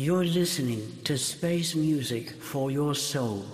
You're listening to space music for your soul.